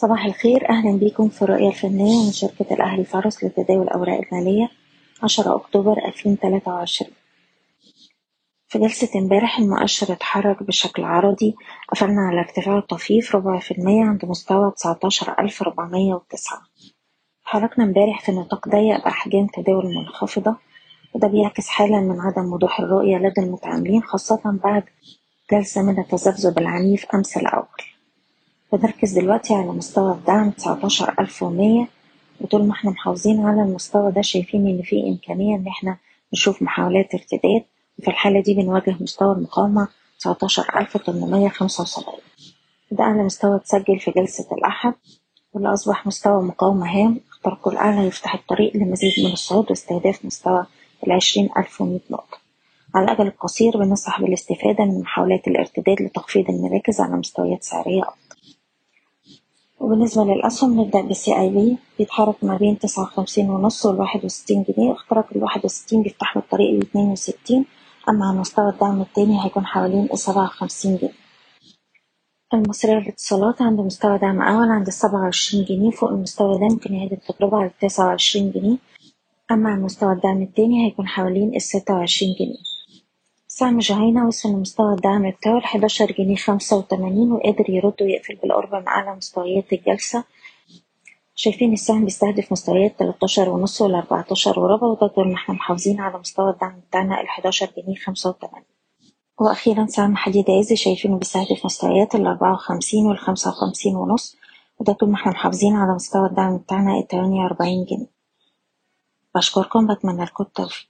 صباح الخير. أهلا بيكم في الرؤية الفنية من شركة الأهلي فارس لتداول الأوراق المالية عشرة أكتوبر ألفين تلاتة وعشرين. في جلسة امبارح المؤشر اتحرك بشكل عرضي. قفلنا على ارتفاع طفيف ربع في المية عند مستوى تسعتاشر ألف ربعمية وتسعة. اتحركنا امبارح في نطاق ضيق بأحجام تداول منخفضة وده بيعكس حالة من عدم وضوح الرؤية لدى المتعاملين خاصة بعد جلسة من التذبذب العنيف أمس الأول. بنركز دلوقتي على مستوى الدعم تسعتاشر ألف ومية وطول ما إحنا محافظين على المستوى ده شايفين إن في إمكانية إن إحنا نشوف محاولات ارتداد وفي الحالة دي بنواجه مستوى المقاومة تسعتاشر ألف تمنمية خمسة وسبعين. ده أعلى مستوى اتسجل في جلسة الأحد واللي أصبح مستوى مقاومة هام. اختراقه الأعلى يفتح الطريق لمزيد من الصعود واستهداف مستوى العشرين ألف ومية نقطة. على الأجل القصير بننصح بالاستفادة من محاولات الارتداد لتخفيض المراكز على مستويات سعرية أفضل وبالنسبة للأسهم نبدأ بالسي أي بي بيتحرك ما بين تسعة وخمسين ونص والواحد وستين جنيه. اختراق الواحد وستين بيفتح له الطريق لاتنين وستين. أما على مستوى الدعم التاني هيكون حوالين السبعة وخمسين جنيه. المصرية للاتصالات عند مستوى دعم أول عند السبعة وعشرين جنيه. فوق المستوى ده ممكن يعيد التجربة على التسعة وعشرين جنيه. أما على مستوى الدعم التاني هيكون حوالين الستة وعشرين جنيه. سهم جهينة وصل لمستوى الدعم بتاعه حداشر جنيه خمسة وتمانين وقدر يرد ويقفل بالقرب من أعلى مستويات الجلسة. شايفين السهم بيستهدف مستويات تلاتاشر ونص والأربعتاشر وربع وده طول ما إحنا محافظين على مستوى الدعم بتاعنا الحداشر جنيه خمسة وتمانين. وأخيرا سهم حديد عز شايفينه بيستهدف مستويات الأربعة وخمسين والخمسة وخمسين ونص وده طول ما إحنا محافظين على مستوى الدعم بتاعنا التمانية وأربعين جنيه. بشكركم بتمنى لكم التوفيق.